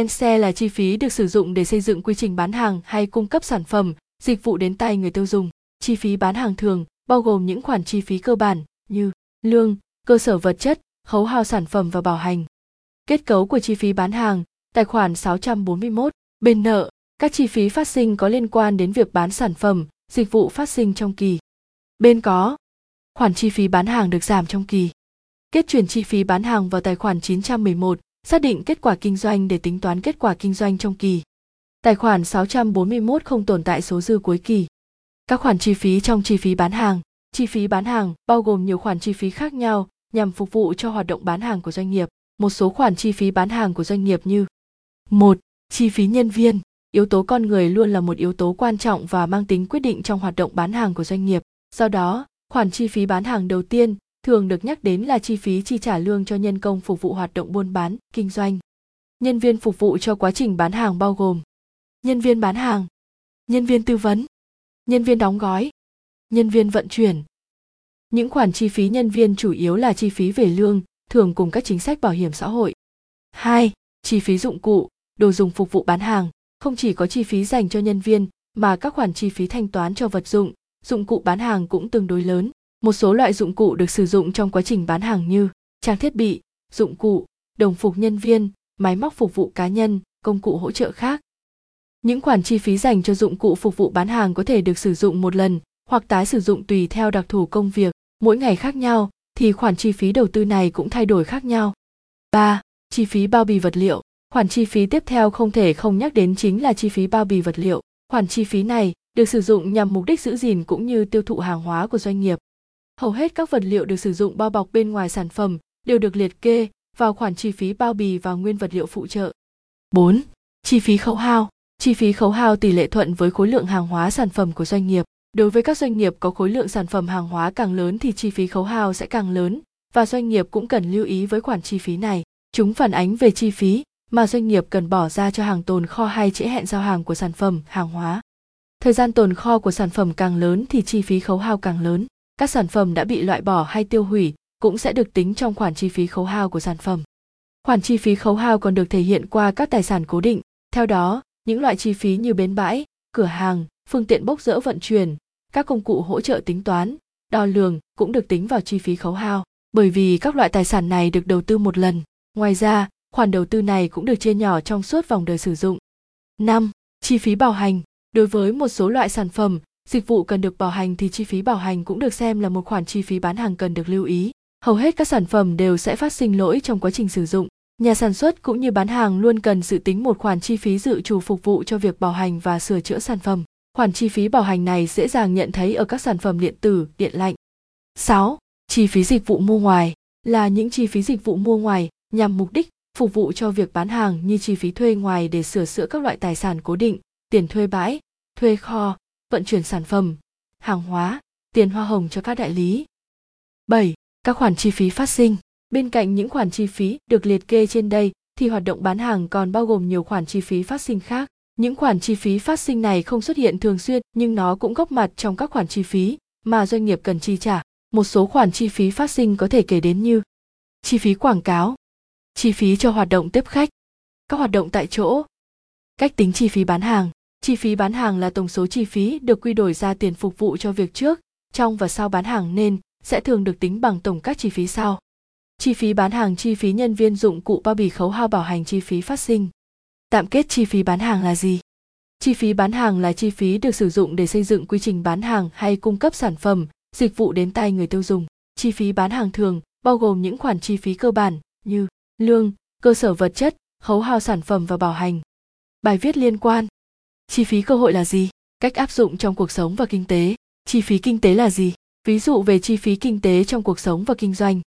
Ense là chi phí được sử dụng để xây dựng quy trình bán hàng hay cung cấp sản phẩm, dịch vụ đến tay người tiêu dùng. Chi phí bán hàng thường bao gồm những khoản chi phí cơ bản như lương, cơ sở vật chất, khấu hao sản phẩm và bảo hành. Kết cấu của chi phí bán hàng, tài khoản 641 bên nợ, các chi phí phát sinh có liên quan đến việc bán sản phẩm, dịch vụ phát sinh trong kỳ. Bên có, khoản chi phí bán hàng được giảm trong kỳ. Kết chuyển chi phí bán hàng vào tài khoản 911 xác định kết quả kinh doanh để tính toán kết quả kinh doanh trong kỳ. Tài khoản 641 không tồn tại số dư cuối kỳ. Các khoản chi phí trong chi phí bán hàng. Chi phí bán hàng bao gồm nhiều khoản chi phí khác nhau nhằm phục vụ cho hoạt động bán hàng của doanh nghiệp. Một số khoản chi phí bán hàng của doanh nghiệp như một Chi phí nhân viên. Yếu tố con người luôn là một yếu tố quan trọng và mang tính quyết định trong hoạt động bán hàng của doanh nghiệp. Do đó, khoản chi phí bán hàng đầu tiên thường được nhắc đến là chi phí chi trả lương cho nhân công phục vụ hoạt động buôn bán, kinh doanh. Nhân viên phục vụ cho quá trình bán hàng bao gồm nhân viên bán hàng, nhân viên tư vấn, nhân viên đóng gói, nhân viên vận chuyển. Những khoản chi phí nhân viên chủ yếu là chi phí về lương, thường cùng các chính sách bảo hiểm xã hội. 2. Chi phí dụng cụ, đồ dùng phục vụ bán hàng, không chỉ có chi phí dành cho nhân viên mà các khoản chi phí thanh toán cho vật dụng, dụng cụ bán hàng cũng tương đối lớn. Một số loại dụng cụ được sử dụng trong quá trình bán hàng như trang thiết bị, dụng cụ, đồng phục nhân viên, máy móc phục vụ cá nhân, công cụ hỗ trợ khác. Những khoản chi phí dành cho dụng cụ phục vụ bán hàng có thể được sử dụng một lần hoặc tái sử dụng tùy theo đặc thù công việc, mỗi ngày khác nhau thì khoản chi phí đầu tư này cũng thay đổi khác nhau. 3. Chi phí bao bì vật liệu. Khoản chi phí tiếp theo không thể không nhắc đến chính là chi phí bao bì vật liệu. Khoản chi phí này được sử dụng nhằm mục đích giữ gìn cũng như tiêu thụ hàng hóa của doanh nghiệp. Hầu hết các vật liệu được sử dụng bao bọc bên ngoài sản phẩm đều được liệt kê vào khoản chi phí bao bì và nguyên vật liệu phụ trợ. 4. Chi phí khấu hao. Chi phí khấu hao tỷ lệ thuận với khối lượng hàng hóa sản phẩm của doanh nghiệp. Đối với các doanh nghiệp có khối lượng sản phẩm hàng hóa càng lớn thì chi phí khấu hao sẽ càng lớn và doanh nghiệp cũng cần lưu ý với khoản chi phí này. Chúng phản ánh về chi phí mà doanh nghiệp cần bỏ ra cho hàng tồn kho hay trễ hẹn giao hàng của sản phẩm, hàng hóa. Thời gian tồn kho của sản phẩm càng lớn thì chi phí khấu hao càng lớn các sản phẩm đã bị loại bỏ hay tiêu hủy cũng sẽ được tính trong khoản chi phí khấu hao của sản phẩm. Khoản chi phí khấu hao còn được thể hiện qua các tài sản cố định. Theo đó, những loại chi phí như bến bãi, cửa hàng, phương tiện bốc rỡ vận chuyển, các công cụ hỗ trợ tính toán, đo lường cũng được tính vào chi phí khấu hao, bởi vì các loại tài sản này được đầu tư một lần. Ngoài ra, khoản đầu tư này cũng được chia nhỏ trong suốt vòng đời sử dụng. 5. Chi phí bảo hành. Đối với một số loại sản phẩm, dịch vụ cần được bảo hành thì chi phí bảo hành cũng được xem là một khoản chi phí bán hàng cần được lưu ý. Hầu hết các sản phẩm đều sẽ phát sinh lỗi trong quá trình sử dụng. Nhà sản xuất cũng như bán hàng luôn cần dự tính một khoản chi phí dự trù phục vụ cho việc bảo hành và sửa chữa sản phẩm. Khoản chi phí bảo hành này dễ dàng nhận thấy ở các sản phẩm điện tử điện lạnh. 6. Chi phí dịch vụ mua ngoài. Là những chi phí dịch vụ mua ngoài nhằm mục đích phục vụ cho việc bán hàng như chi phí thuê ngoài để sửa chữa các loại tài sản cố định, tiền thuê bãi, thuê kho, vận chuyển sản phẩm, hàng hóa, tiền hoa hồng cho các đại lý. 7. Các khoản chi phí phát sinh. Bên cạnh những khoản chi phí được liệt kê trên đây thì hoạt động bán hàng còn bao gồm nhiều khoản chi phí phát sinh khác. Những khoản chi phí phát sinh này không xuất hiện thường xuyên nhưng nó cũng góp mặt trong các khoản chi phí mà doanh nghiệp cần chi trả. Một số khoản chi phí phát sinh có thể kể đến như chi phí quảng cáo, chi phí cho hoạt động tiếp khách, các hoạt động tại chỗ, cách tính chi phí bán hàng, Chi phí bán hàng là tổng số chi phí được quy đổi ra tiền phục vụ cho việc trước, trong và sau bán hàng nên sẽ thường được tính bằng tổng các chi phí sau. Chi phí bán hàng chi phí nhân viên dụng cụ bao bì khấu hao bảo hành chi phí phát sinh. Tạm kết chi phí bán hàng là gì? Chi phí bán hàng là chi phí được sử dụng để xây dựng quy trình bán hàng hay cung cấp sản phẩm, dịch vụ đến tay người tiêu dùng. Chi phí bán hàng thường bao gồm những khoản chi phí cơ bản như lương, cơ sở vật chất, khấu hao sản phẩm và bảo hành. Bài viết liên quan chi phí cơ hội là gì? Cách áp dụng trong cuộc sống và kinh tế. Chi phí kinh tế là gì? Ví dụ về chi phí kinh tế trong cuộc sống và kinh doanh.